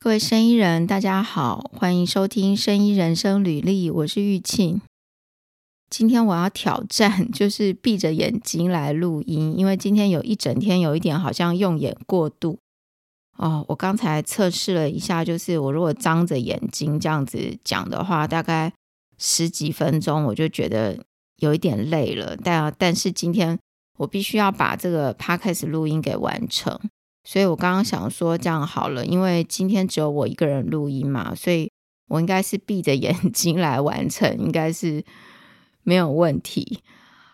各位生意人，大家好，欢迎收听《生意人生履历》，我是玉庆。今天我要挑战，就是闭着眼睛来录音，因为今天有一整天有一点好像用眼过度哦。我刚才测试了一下，就是我如果张着眼睛这样子讲的话，大概十几分钟，我就觉得有一点累了。但但是今天我必须要把这个 podcast 录音给完成。所以我刚刚想说这样好了，因为今天只有我一个人录音嘛，所以我应该是闭着眼睛 来完成，应该是没有问题。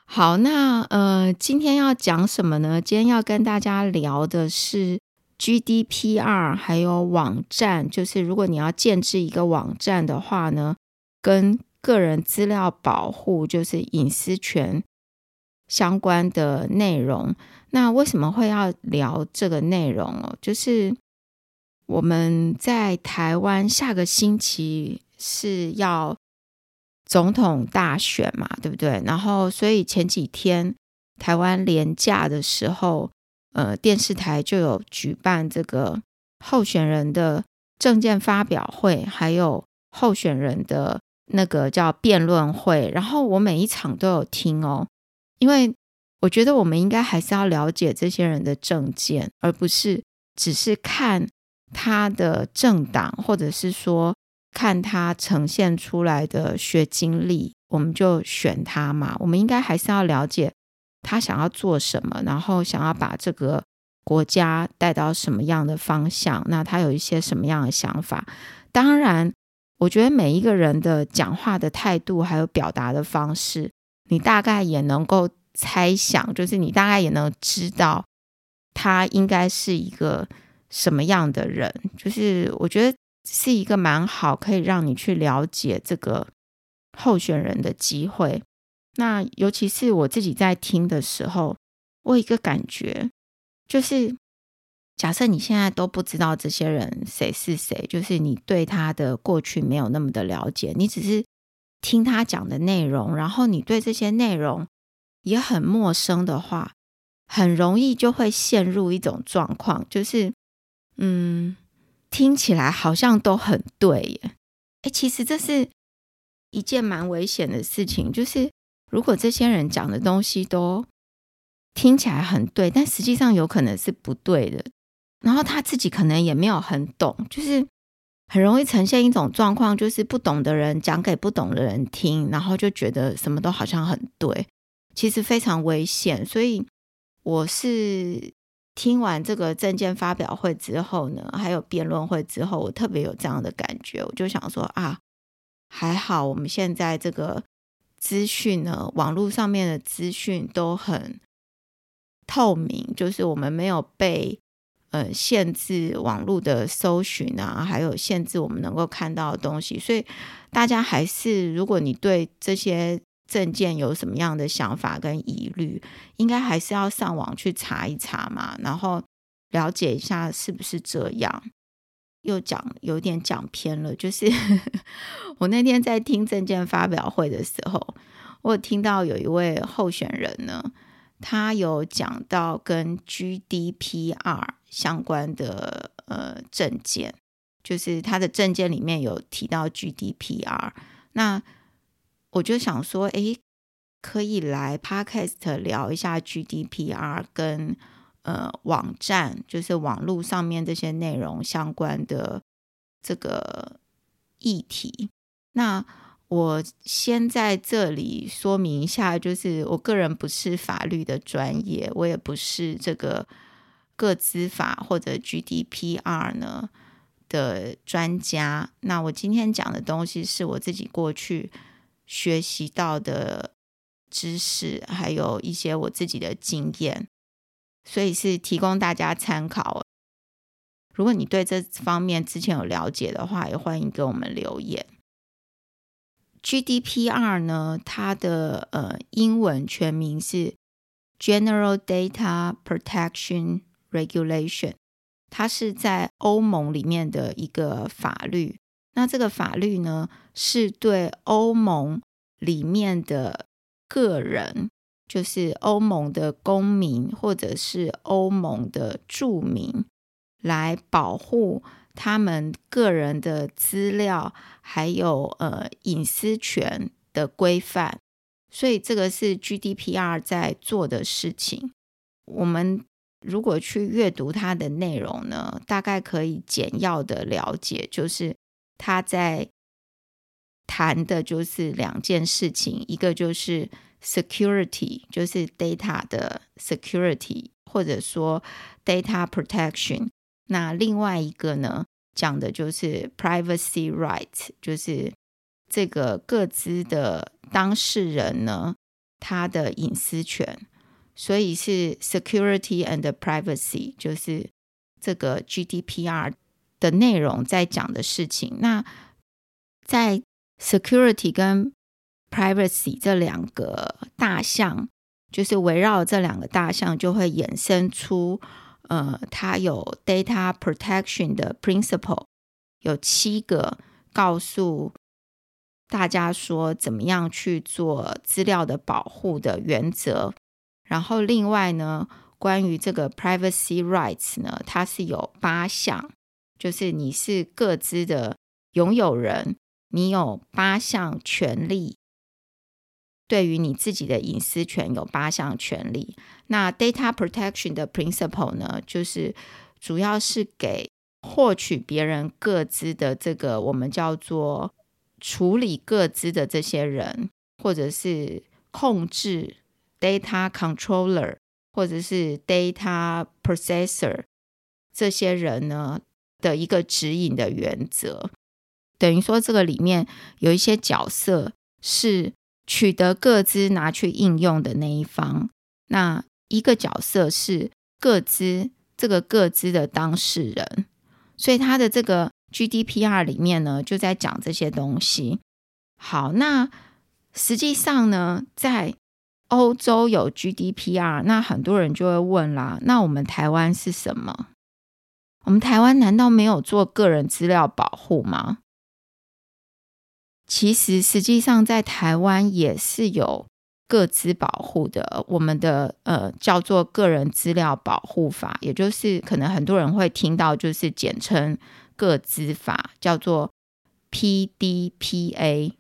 好，那呃，今天要讲什么呢？今天要跟大家聊的是 GDPR，还有网站，就是如果你要建置一个网站的话呢，跟个人资料保护，就是隐私权相关的内容。那为什么会要聊这个内容哦？就是我们在台湾下个星期是要总统大选嘛，对不对？然后，所以前几天台湾连假的时候，呃，电视台就有举办这个候选人的证件发表会，还有候选人的那个叫辩论会。然后我每一场都有听哦，因为。我觉得我们应该还是要了解这些人的政见，而不是只是看他的政党，或者是说看他呈现出来的学经历，我们就选他嘛。我们应该还是要了解他想要做什么，然后想要把这个国家带到什么样的方向。那他有一些什么样的想法？当然，我觉得每一个人的讲话的态度还有表达的方式，你大概也能够。猜想就是你大概也能知道他应该是一个什么样的人，就是我觉得是一个蛮好可以让你去了解这个候选人的机会。那尤其是我自己在听的时候，我有一个感觉，就是假设你现在都不知道这些人谁是谁，就是你对他的过去没有那么的了解，你只是听他讲的内容，然后你对这些内容。也很陌生的话，很容易就会陷入一种状况，就是，嗯，听起来好像都很对耶。哎，其实这是一件蛮危险的事情，就是如果这些人讲的东西都听起来很对，但实际上有可能是不对的，然后他自己可能也没有很懂，就是很容易呈现一种状况，就是不懂的人讲给不懂的人听，然后就觉得什么都好像很对。其实非常危险，所以我是听完这个证件发表会之后呢，还有辩论会之后，我特别有这样的感觉，我就想说啊，还好我们现在这个资讯呢，网络上面的资讯都很透明，就是我们没有被呃限制网络的搜寻啊，还有限制我们能够看到的东西，所以大家还是，如果你对这些。证件有什么样的想法跟疑虑，应该还是要上网去查一查嘛，然后了解一下是不是这样。又讲有点讲偏了，就是 我那天在听证件发表会的时候，我听到有一位候选人呢，他有讲到跟 GDPR 相关的呃证件，就是他的证件里面有提到 GDPR，那。我就想说，哎，可以来 Podcast 聊一下 GDPR 跟呃网站，就是网络上面这些内容相关的这个议题。那我先在这里说明一下，就是我个人不是法律的专业，我也不是这个个资法或者 GDPR 呢的专家。那我今天讲的东西是我自己过去。学习到的知识，还有一些我自己的经验，所以是提供大家参考。如果你对这方面之前有了解的话，也欢迎给我们留言。GDPR 呢，它的呃英文全名是 General Data Protection Regulation，它是在欧盟里面的一个法律。那这个法律呢，是对欧盟里面的个人，就是欧盟的公民或者是欧盟的住民，来保护他们个人的资料还有呃隐私权的规范，所以这个是 GDPR 在做的事情。我们如果去阅读它的内容呢，大概可以简要的了解，就是它在谈的就是两件事情，一个就是 security，就是 data 的 security，或者说 data protection。那另外一个呢，讲的就是 privacy rights，就是这个各自的当事人呢，他的隐私权。所以是 security and privacy，就是这个 GDPR 的内容在讲的事情。那在 security 跟 privacy 这两个大项，就是围绕这两个大项，就会衍生出。呃，它有 data protection 的 principle，有七个告诉大家说怎么样去做资料的保护的原则。然后另外呢，关于这个 privacy rights 呢，它是有八项，就是你是各自的拥有人，你有八项权利。对于你自己的隐私权有八项权利。那 data protection 的 principle 呢，就是主要是给获取别人各资的这个我们叫做处理各资的这些人，或者是控制 data controller，或者是 data processor 这些人呢的一个指引的原则。等于说，这个里面有一些角色是。取得各资拿去应用的那一方，那一个角色是各资这个各资的当事人，所以他的这个 GDPR 里面呢，就在讲这些东西。好，那实际上呢，在欧洲有 GDPR，那很多人就会问啦，那我们台湾是什么？我们台湾难道没有做个人资料保护吗？其实，实际上在台湾也是有个资保护的。我们的呃叫做《个人资料保护法》，也就是可能很多人会听到，就是简称“个资法”，叫做 PDPA，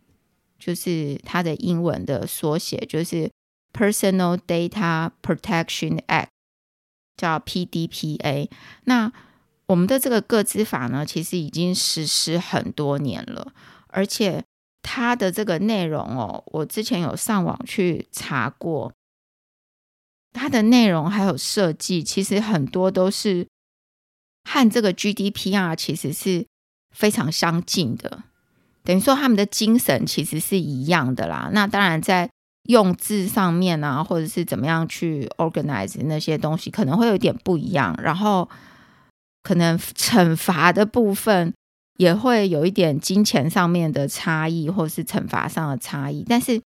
就是它的英文的缩写，就是 Personal Data Protection Act，叫 PDPA。那我们的这个个资法呢，其实已经实施很多年了，而且。它的这个内容哦，我之前有上网去查过，它的内容还有设计，其实很多都是和这个 GDPR 其实是非常相近的，等于说他们的精神其实是一样的啦。那当然在用字上面啊，或者是怎么样去 organize 那些东西，可能会有点不一样，然后可能惩罚的部分。也会有一点金钱上面的差异，或是惩罚上的差异，但是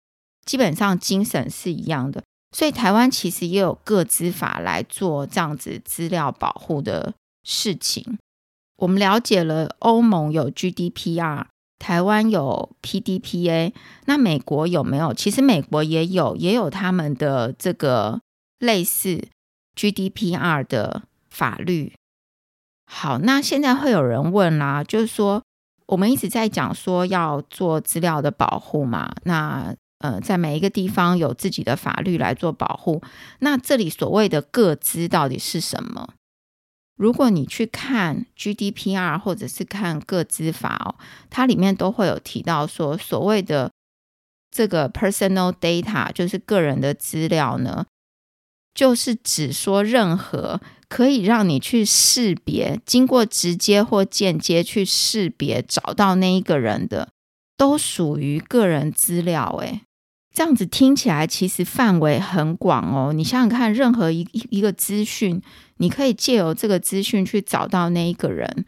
基本上精神是一样的。所以台湾其实也有各资法来做这样子资料保护的事情。我们了解了欧盟有 GDPR，台湾有 PDPA，那美国有没有？其实美国也有，也有他们的这个类似 GDPR 的法律。好，那现在会有人问啦，就是说我们一直在讲说要做资料的保护嘛，那呃，在每一个地方有自己的法律来做保护，那这里所谓的个资到底是什么？如果你去看 GDPR 或者是看个资法哦，它里面都会有提到说，所谓的这个 personal data 就是个人的资料呢，就是指说任何。可以让你去识别，经过直接或间接去识别找到那一个人的，都属于个人资料。诶，这样子听起来其实范围很广哦。你想想看，任何一一个资讯，你可以借由这个资讯去找到那一个人，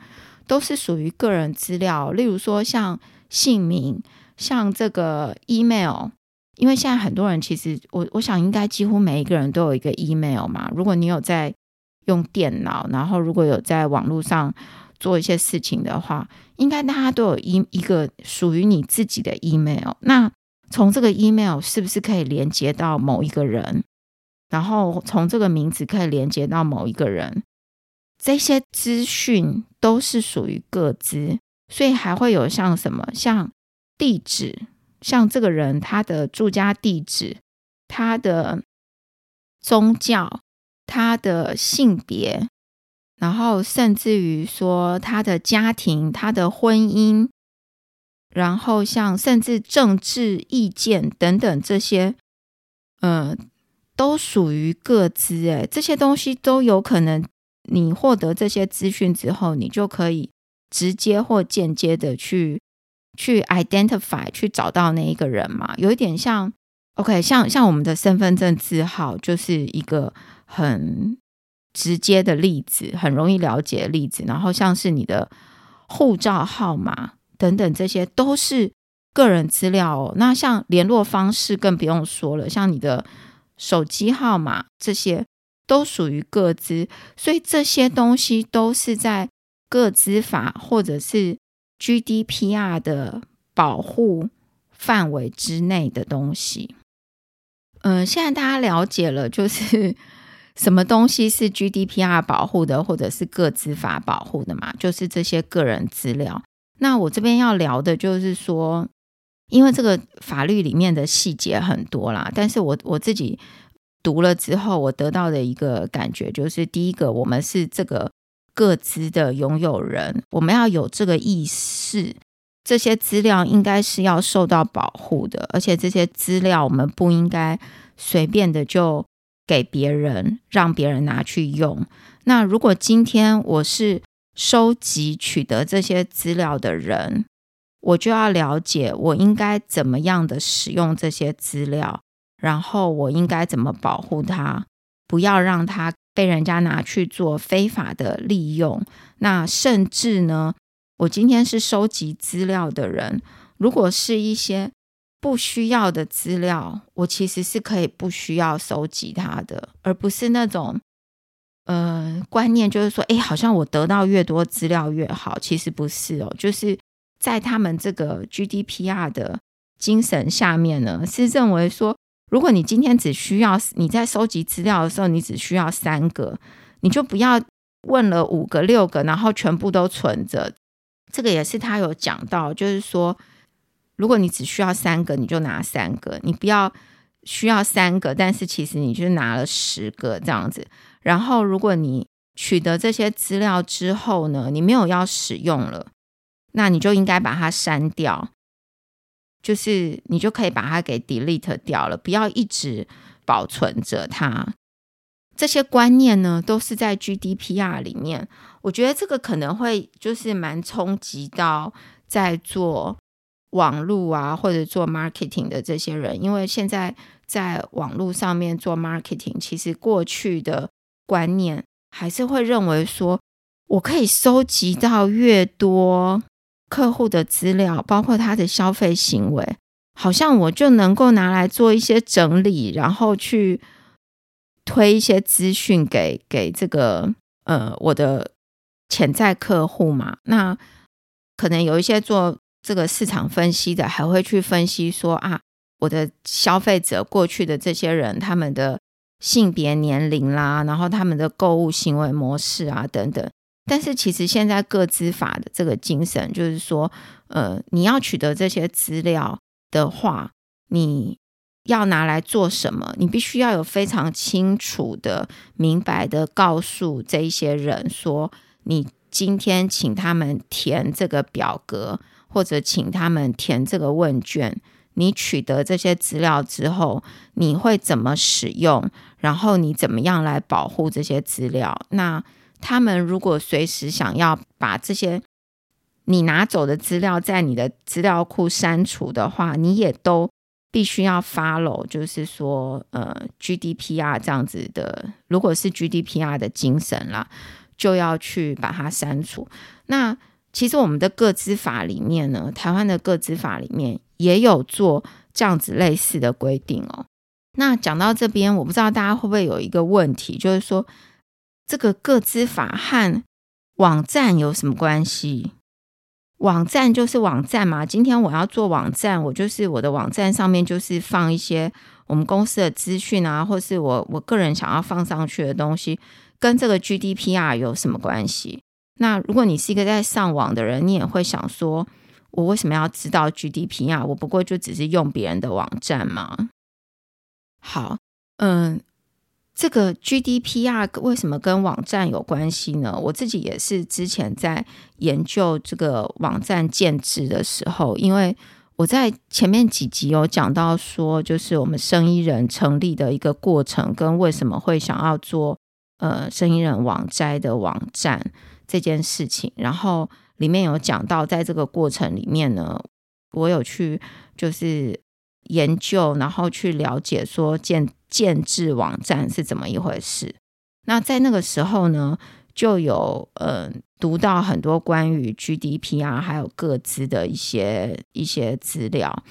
都是属于个人资料。例如说，像姓名，像这个 email，因为现在很多人其实，我我想应该几乎每一个人都有一个 email 嘛。如果你有在用电脑，然后如果有在网络上做一些事情的话，应该大家都有一一个属于你自己的 email。那从这个 email 是不是可以连接到某一个人？然后从这个名字可以连接到某一个人？这些资讯都是属于各自，所以还会有像什么，像地址，像这个人他的住家地址，他的宗教，他的性别，然后甚至于说他的家庭，他的婚姻。然后，像甚至政治意见等等这些，嗯，都属于各资。诶，这些东西都有可能，你获得这些资讯之后，你就可以直接或间接的去去 identify，去找到那一个人嘛。有一点像，OK，像像我们的身份证字号，就是一个很直接的例子，很容易了解的例子。然后，像是你的护照号码。等等，这些都是个人资料哦。那像联络方式更不用说了，像你的手机号码，这些都属于个资，所以这些东西都是在个资法或者是 GDPR 的保护范围之内的东西。嗯，现在大家了解了，就是 什么东西是 GDPR 保护的，或者是个资法保护的嘛？就是这些个人资料。那我这边要聊的就是说，因为这个法律里面的细节很多啦，但是我我自己读了之后，我得到的一个感觉就是，第一个，我们是这个各资的拥有人，我们要有这个意识，这些资料应该是要受到保护的，而且这些资料我们不应该随便的就给别人，让别人拿去用。那如果今天我是收集取得这些资料的人，我就要了解我应该怎么样的使用这些资料，然后我应该怎么保护它，不要让它被人家拿去做非法的利用。那甚至呢，我今天是收集资料的人，如果是一些不需要的资料，我其实是可以不需要收集它的，而不是那种。呃，观念就是说，哎，好像我得到越多资料越好，其实不是哦。就是在他们这个 GDPR 的精神下面呢，是认为说，如果你今天只需要你在收集资料的时候，你只需要三个，你就不要问了五个、六个，然后全部都存着。这个也是他有讲到，就是说，如果你只需要三个，你就拿三个，你不要需要三个，但是其实你就拿了十个这样子。然后，如果你取得这些资料之后呢，你没有要使用了，那你就应该把它删掉，就是你就可以把它给 delete 掉了，不要一直保存着它。这些观念呢，都是在 GDPR 里面。我觉得这个可能会就是蛮冲击到在做网络啊或者做 marketing 的这些人，因为现在在网络上面做 marketing，其实过去的。观念还是会认为说，我可以收集到越多客户的资料，包括他的消费行为，好像我就能够拿来做一些整理，然后去推一些资讯给给这个呃我的潜在客户嘛。那可能有一些做这个市场分析的，还会去分析说啊，我的消费者过去的这些人他们的。性别、年龄啦，然后他们的购物行为模式啊，等等。但是其实现在各资法的这个精神就是说，呃，你要取得这些资料的话，你要拿来做什么？你必须要有非常清楚的、明白的告诉这一些人说，你今天请他们填这个表格，或者请他们填这个问卷。你取得这些资料之后，你会怎么使用？然后你怎么样来保护这些资料？那他们如果随时想要把这些你拿走的资料在你的资料库删除的话，你也都必须要 follow，就是说，呃，GDPR 这样子的。如果是 GDPR 的精神啦，就要去把它删除。那其实我们的个资法里面呢，台湾的个资法里面也有做这样子类似的规定哦。那讲到这边，我不知道大家会不会有一个问题，就是说这个个资法和网站有什么关系？网站就是网站嘛。今天我要做网站，我就是我的网站上面就是放一些我们公司的资讯啊，或是我我个人想要放上去的东西。跟这个 GDPR 有什么关系？那如果你是一个在上网的人，你也会想说，我为什么要知道 GDPR？我不过就只是用别人的网站嘛。好，嗯。这个 GDPR 为什么跟网站有关系呢？我自己也是之前在研究这个网站建制的时候，因为我在前面几集有讲到说，就是我们生意人成立的一个过程，跟为什么会想要做呃生意人网摘的网站这件事情。然后里面有讲到，在这个过程里面呢，我有去就是研究，然后去了解说建。建制网站是怎么一回事？那在那个时候呢，就有呃读到很多关于 GDPR 还有各自的一些一些资料。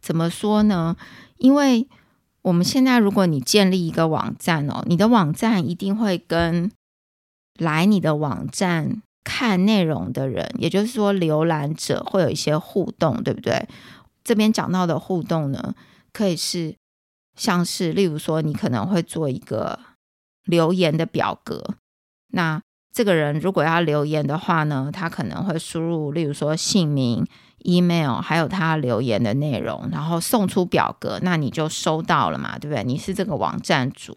怎么说呢？因为我们现在如果你建立一个网站哦，你的网站一定会跟来你的网站看内容的人，也就是说浏览者会有一些互动，对不对？这边讲到的互动呢，可以是。像是，例如说，你可能会做一个留言的表格。那这个人如果要留言的话呢，他可能会输入，例如说姓名、email，还有他留言的内容，然后送出表格，那你就收到了嘛，对不对？你是这个网站主，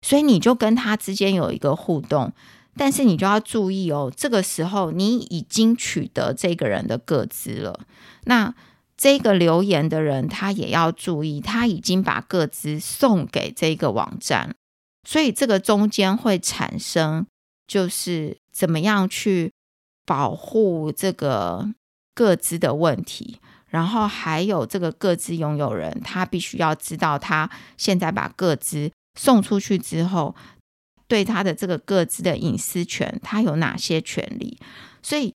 所以你就跟他之间有一个互动。但是你就要注意哦，这个时候你已经取得这个人的个资了。那这个留言的人，他也要注意，他已经把个资送给这个网站，所以这个中间会产生，就是怎么样去保护这个个资的问题，然后还有这个个资拥有人，他必须要知道，他现在把个资送出去之后，对他的这个个资的隐私权，他有哪些权利，所以。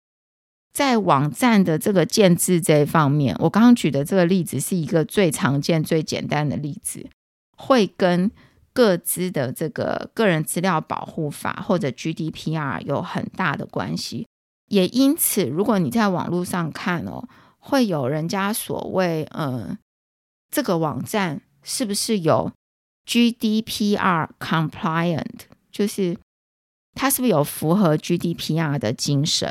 在网站的这个建制这一方面，我刚刚举的这个例子是一个最常见、最简单的例子，会跟各自的这个个人资料保护法或者 GDPR 有很大的关系。也因此，如果你在网络上看哦，会有人家所谓呃，这个网站是不是有 GDPR compliant，就是它是不是有符合 GDPR 的精神？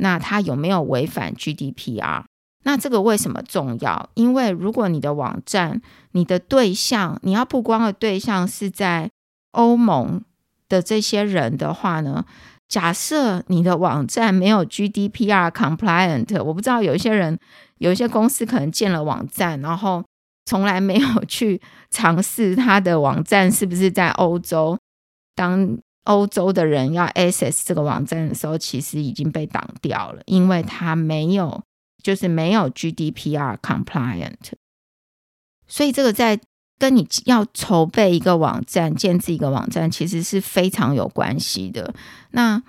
那它有没有违反 GDPR？那这个为什么重要？因为如果你的网站、你的对象、你要曝光的对象是在欧盟的这些人的话呢？假设你的网站没有 GDPR compliant，我不知道有一些人、有一些公司可能建了网站，然后从来没有去尝试他的网站是不是在欧洲当。欧洲的人要 access 这个网站的时候，其实已经被挡掉了，因为它没有，就是没有 GDPR compliant。所以这个在跟你要筹备一个网站、建置一个网站，其实是非常有关系的。那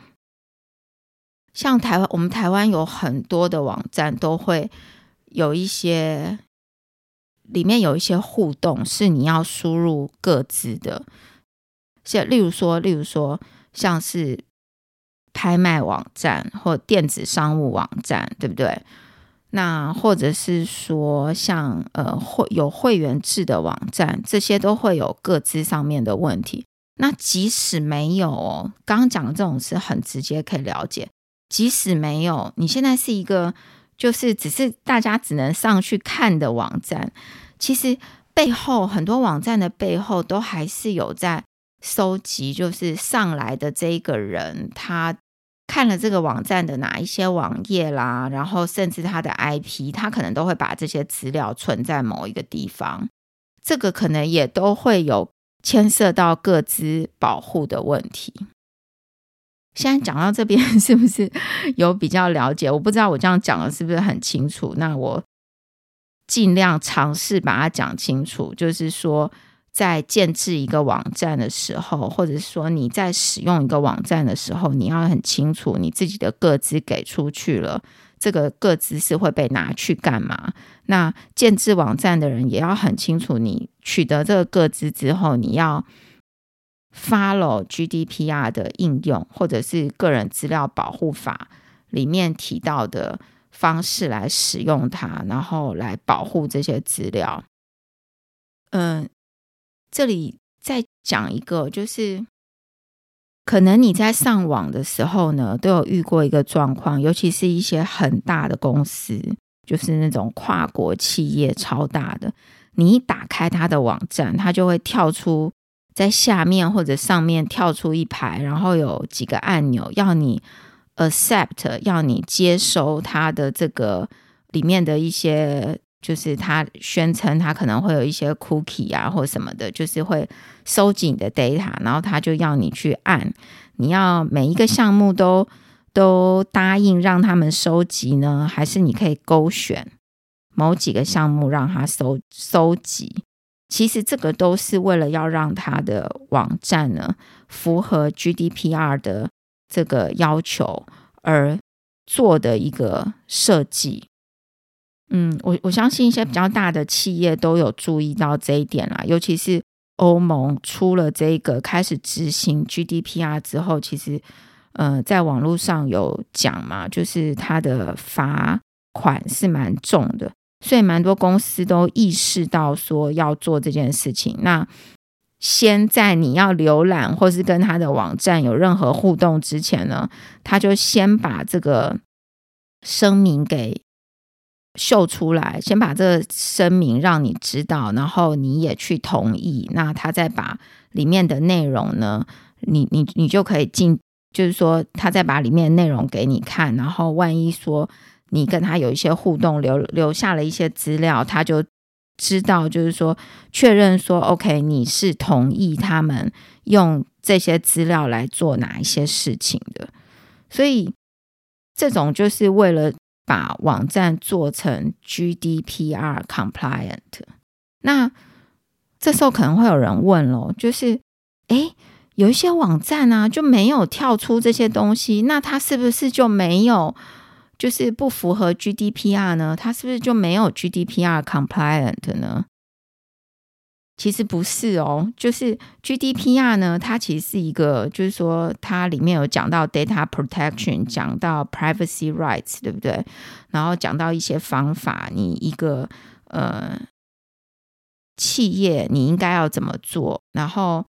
像台湾，我们台湾有很多的网站都会有一些，里面有一些互动是你要输入各自的。像例如说，例如说，像是拍卖网站或电子商务网站，对不对？那或者是说，像呃会有会员制的网站，这些都会有各自上面的问题。那即使没有，哦，刚刚讲的这种是很直接可以了解。即使没有，你现在是一个就是只是大家只能上去看的网站，其实背后很多网站的背后都还是有在。收集就是上来的这一个人，他看了这个网站的哪一些网页啦，然后甚至他的 IP，他可能都会把这些资料存在某一个地方。这个可能也都会有牵涉到各自保护的问题。现在讲到这边，是不是有比较了解？我不知道我这样讲的是不是很清楚？那我尽量尝试把它讲清楚，就是说。在建制一个网站的时候，或者说你在使用一个网站的时候，你要很清楚你自己的个资给出去了，这个个资是会被拿去干嘛？那建制网站的人也要很清楚，你取得这个个资之后，你要 follow GDPR 的应用，或者是个人资料保护法里面提到的方式来使用它，然后来保护这些资料。嗯。这里再讲一个，就是可能你在上网的时候呢，都有遇过一个状况，尤其是一些很大的公司，就是那种跨国企业超大的，你一打开它的网站，它就会跳出在下面或者上面跳出一排，然后有几个按钮要你 accept，要你接收它的这个里面的一些。就是他宣称他可能会有一些 cookie 啊或什么的，就是会收紧的 data，然后他就要你去按，你要每一个项目都都答应让他们收集呢，还是你可以勾选某几个项目让他收收集？其实这个都是为了要让他的网站呢符合 GDPR 的这个要求而做的一个设计。嗯，我我相信一些比较大的企业都有注意到这一点啦，尤其是欧盟出了这个开始执行 GDPR 之后，其实呃，在网络上有讲嘛，就是它的罚款是蛮重的，所以蛮多公司都意识到说要做这件事情。那先在你要浏览或是跟他的网站有任何互动之前呢，他就先把这个声明给。秀出来，先把这声明让你知道，然后你也去同意，那他再把里面的内容呢，你你你就可以进，就是说他再把里面的内容给你看，然后万一说你跟他有一些互动，留留下了一些资料，他就知道，就是说确认说，OK，你是同意他们用这些资料来做哪一些事情的，所以这种就是为了。把网站做成 GDPR compliant，那这时候可能会有人问咯，就是，诶，有一些网站啊就没有跳出这些东西，那它是不是就没有，就是不符合 GDPR 呢？它是不是就没有 GDPR compliant 呢？其实不是哦，就是 GDPR 呢，它其实是一个，就是说它里面有讲到 data protection，讲到 privacy rights，对不对？然后讲到一些方法，你一个呃企业你应该要怎么做，然后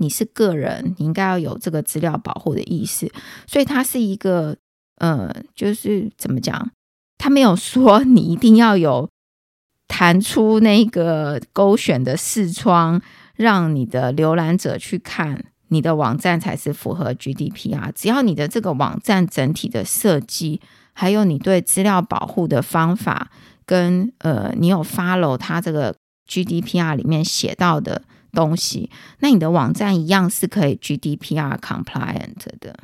你是个人，你应该要有这个资料保护的意识，所以它是一个呃，就是怎么讲？他没有说你一定要有。弹出那个勾选的视窗，让你的浏览者去看你的网站才是符合 GDPR。只要你的这个网站整体的设计，还有你对资料保护的方法，跟呃你有 follow 它这个 GDPR 里面写到的东西，那你的网站一样是可以 GDPR compliant 的。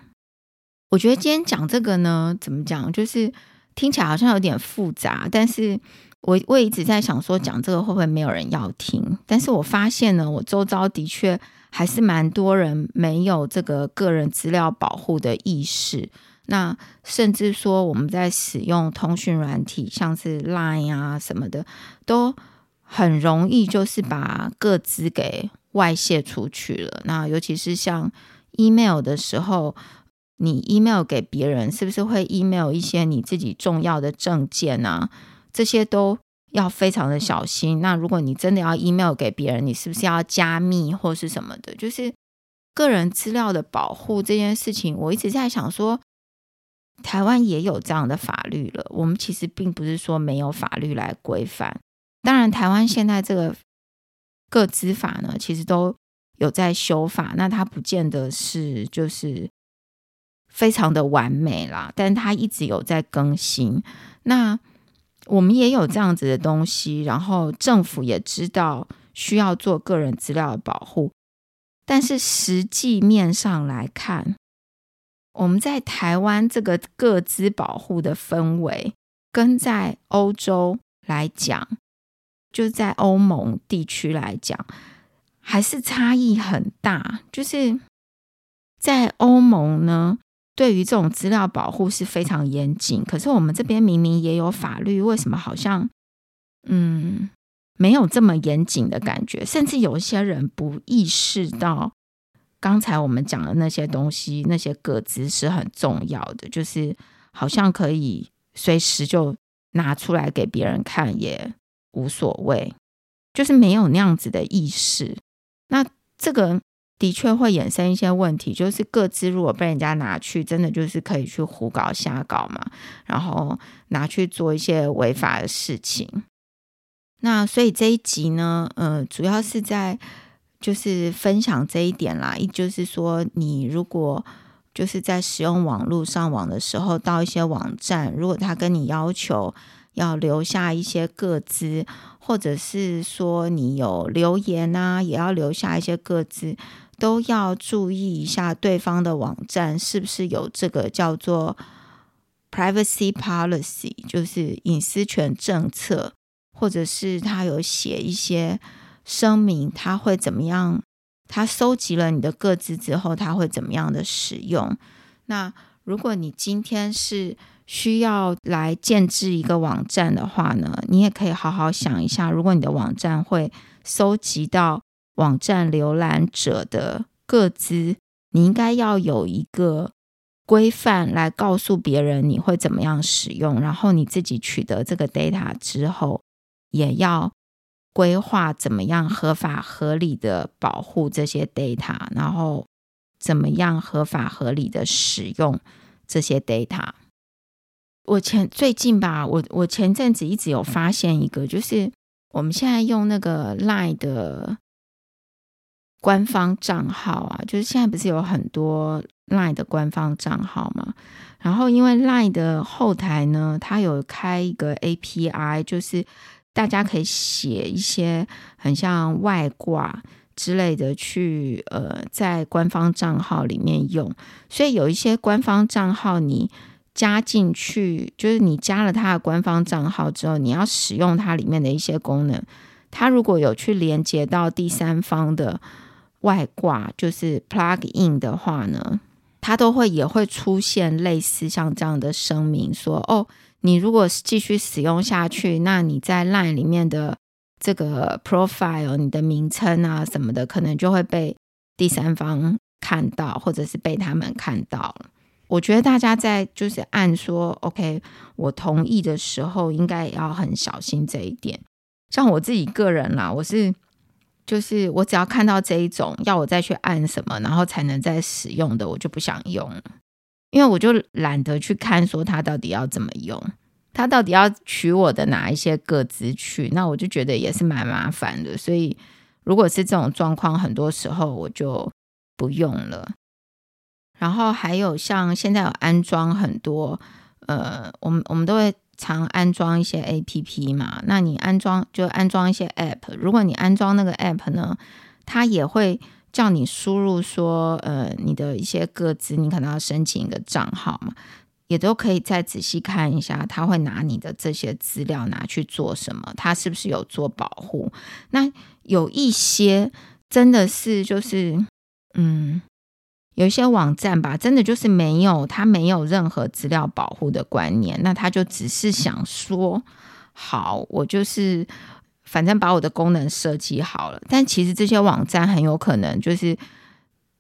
我觉得今天讲这个呢，怎么讲，就是听起来好像有点复杂，但是。我我一直在想说，讲这个会不会没有人要听？但是我发现呢，我周遭的确还是蛮多人没有这个个人资料保护的意识。那甚至说，我们在使用通讯软体，像是 Line 啊什么的，都很容易就是把各资给外泄出去了。那尤其是像 email 的时候，你 email 给别人，是不是会 email 一些你自己重要的证件啊？这些都要非常的小心。那如果你真的要 email 给别人，你是不是要加密或是什么的？就是个人资料的保护这件事情，我一直在想说，台湾也有这样的法律了。我们其实并不是说没有法律来规范。当然，台湾现在这个个资法呢，其实都有在修法。那它不见得是就是非常的完美啦，但它一直有在更新。那我们也有这样子的东西，然后政府也知道需要做个人资料的保护，但是实际面上来看，我们在台湾这个个资保护的氛围，跟在欧洲来讲，就在欧盟地区来讲，还是差异很大。就是在欧盟呢。对于这种资料保护是非常严谨，可是我们这边明明也有法律，为什么好像嗯没有这么严谨的感觉？甚至有一些人不意识到刚才我们讲的那些东西，那些个资是很重要的，就是好像可以随时就拿出来给别人看也无所谓，就是没有那样子的意识。那这个的确会衍生一些问题，就是各自如果被人家拿去，真的就是可以去胡搞瞎搞嘛，然后拿去做一些违法的事情。那所以这一集呢，呃，主要是在就是分享这一点啦，一就是说，你如果就是在使用网络上网的时候，到一些网站，如果他跟你要求要留下一些个资，或者是说你有留言啊，也要留下一些个资。都要注意一下对方的网站是不是有这个叫做 privacy policy，就是隐私权政策，或者是他有写一些声明，他会怎么样？他收集了你的个资之后，他会怎么样的使用？那如果你今天是需要来建制一个网站的话呢，你也可以好好想一下，如果你的网站会收集到。网站浏览者的个资，你应该要有一个规范来告诉别人你会怎么样使用，然后你自己取得这个 data 之后，也要规划怎么样合法合理的保护这些 data，然后怎么样合法合理的使用这些 data。我前最近吧，我我前阵子一直有发现一个，就是我们现在用那个 Line 的。官方账号啊，就是现在不是有很多 Line 的官方账号嘛？然后因为 Line 的后台呢，它有开一个 API，就是大家可以写一些很像外挂之类的去呃，在官方账号里面用。所以有一些官方账号你加进去，就是你加了它的官方账号之后，你要使用它里面的一些功能，它如果有去连接到第三方的。外挂就是 plug in 的话呢，它都会也会出现类似像这样的声明，说哦，你如果继续使用下去，那你在 Line 里面的这个 profile，你的名称啊什么的，可能就会被第三方看到，或者是被他们看到了。我觉得大家在就是按说 OK，我同意的时候，应该也要很小心这一点。像我自己个人啦，我是。就是我只要看到这一种要我再去按什么，然后才能再使用的，我就不想用，因为我就懒得去看说它到底要怎么用，它到底要取我的哪一些个资去，那我就觉得也是蛮麻烦的。所以如果是这种状况，很多时候我就不用了。然后还有像现在有安装很多，呃，我们我们都会。常安装一些 A P P 嘛，那你安装就安装一些 App。如果你安装那个 App 呢，它也会叫你输入说，呃，你的一些个资，你可能要申请一个账号嘛，也都可以再仔细看一下，他会拿你的这些资料拿去做什么，他是不是有做保护？那有一些真的是就是，嗯。有一些网站吧，真的就是没有，他没有任何资料保护的观念，那他就只是想说，好，我就是反正把我的功能设计好了。但其实这些网站很有可能就是，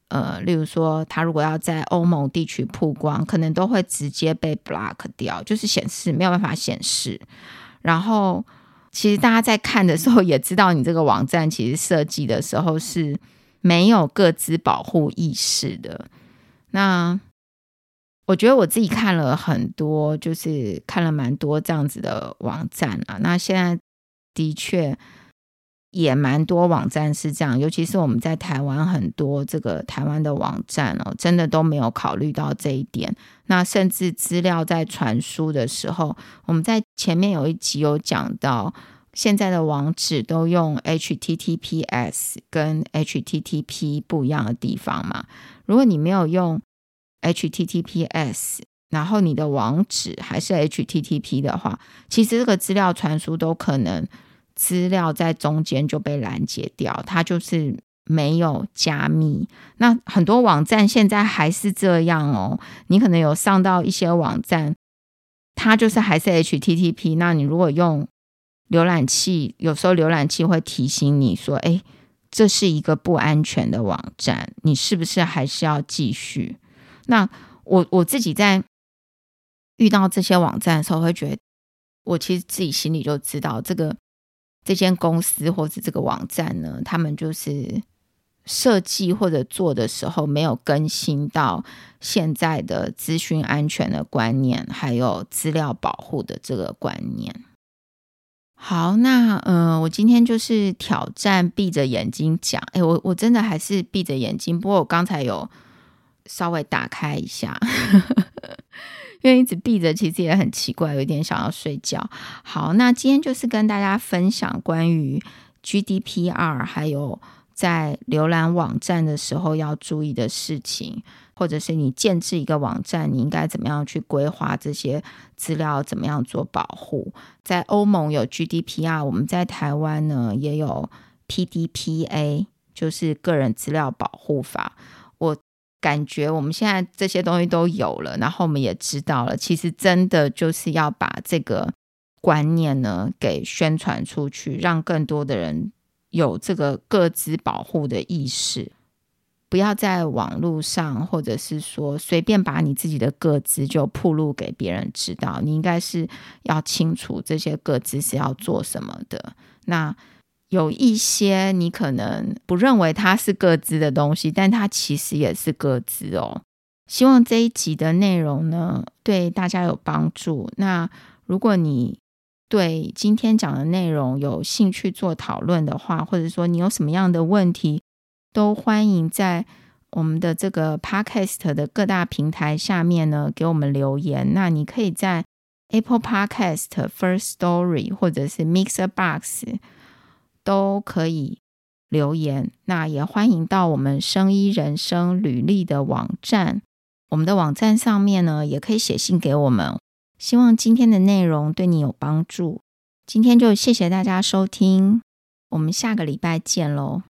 呃，例如说，他如果要在欧盟地区曝光，可能都会直接被 block 掉，就是显示没有办法显示。然后，其实大家在看的时候也知道，你这个网站其实设计的时候是。没有各自保护意识的，那我觉得我自己看了很多，就是看了蛮多这样子的网站啊。那现在的确也蛮多网站是这样，尤其是我们在台湾很多这个台湾的网站哦，真的都没有考虑到这一点。那甚至资料在传输的时候，我们在前面有一集有讲到。现在的网址都用 HTTPS 跟 HTTP 不一样的地方嘛？如果你没有用 HTTPS，然后你的网址还是 HTTP 的话，其实这个资料传输都可能资料在中间就被拦截掉，它就是没有加密。那很多网站现在还是这样哦，你可能有上到一些网站，它就是还是 HTTP。那你如果用浏览器有时候浏览器会提醒你说：“哎，这是一个不安全的网站，你是不是还是要继续？”那我我自己在遇到这些网站的时候，会觉得我其实自己心里就知道，这个这间公司或者这个网站呢，他们就是设计或者做的时候没有更新到现在的资讯安全的观念，还有资料保护的这个观念。好，那嗯，我今天就是挑战闭着眼睛讲。哎，我我真的还是闭着眼睛，不过我刚才有稍微打开一下，因为一直闭着，其实也很奇怪，有点想要睡觉。好，那今天就是跟大家分享关于 GDPR，还有在浏览网站的时候要注意的事情。或者是你建制一个网站，你应该怎么样去规划这些资料？怎么样做保护？在欧盟有 GDPR，我们在台湾呢也有 PDPA，就是个人资料保护法。我感觉我们现在这些东西都有了，然后我们也知道了，其实真的就是要把这个观念呢给宣传出去，让更多的人有这个各自保护的意识。不要在网络上，或者是说随便把你自己的个资就铺露给别人知道。你应该是要清楚这些个资是要做什么的。那有一些你可能不认为它是个资的东西，但它其实也是个资哦。希望这一集的内容呢对大家有帮助。那如果你对今天讲的内容有兴趣做讨论的话，或者说你有什么样的问题？都欢迎在我们的这个 Podcast 的各大平台下面呢给我们留言。那你可以在 Apple Podcast、First Story 或者是 Mixer Box 都可以留言。那也欢迎到我们生医人生履历的网站，我们的网站上面呢也可以写信给我们。希望今天的内容对你有帮助。今天就谢谢大家收听，我们下个礼拜见喽。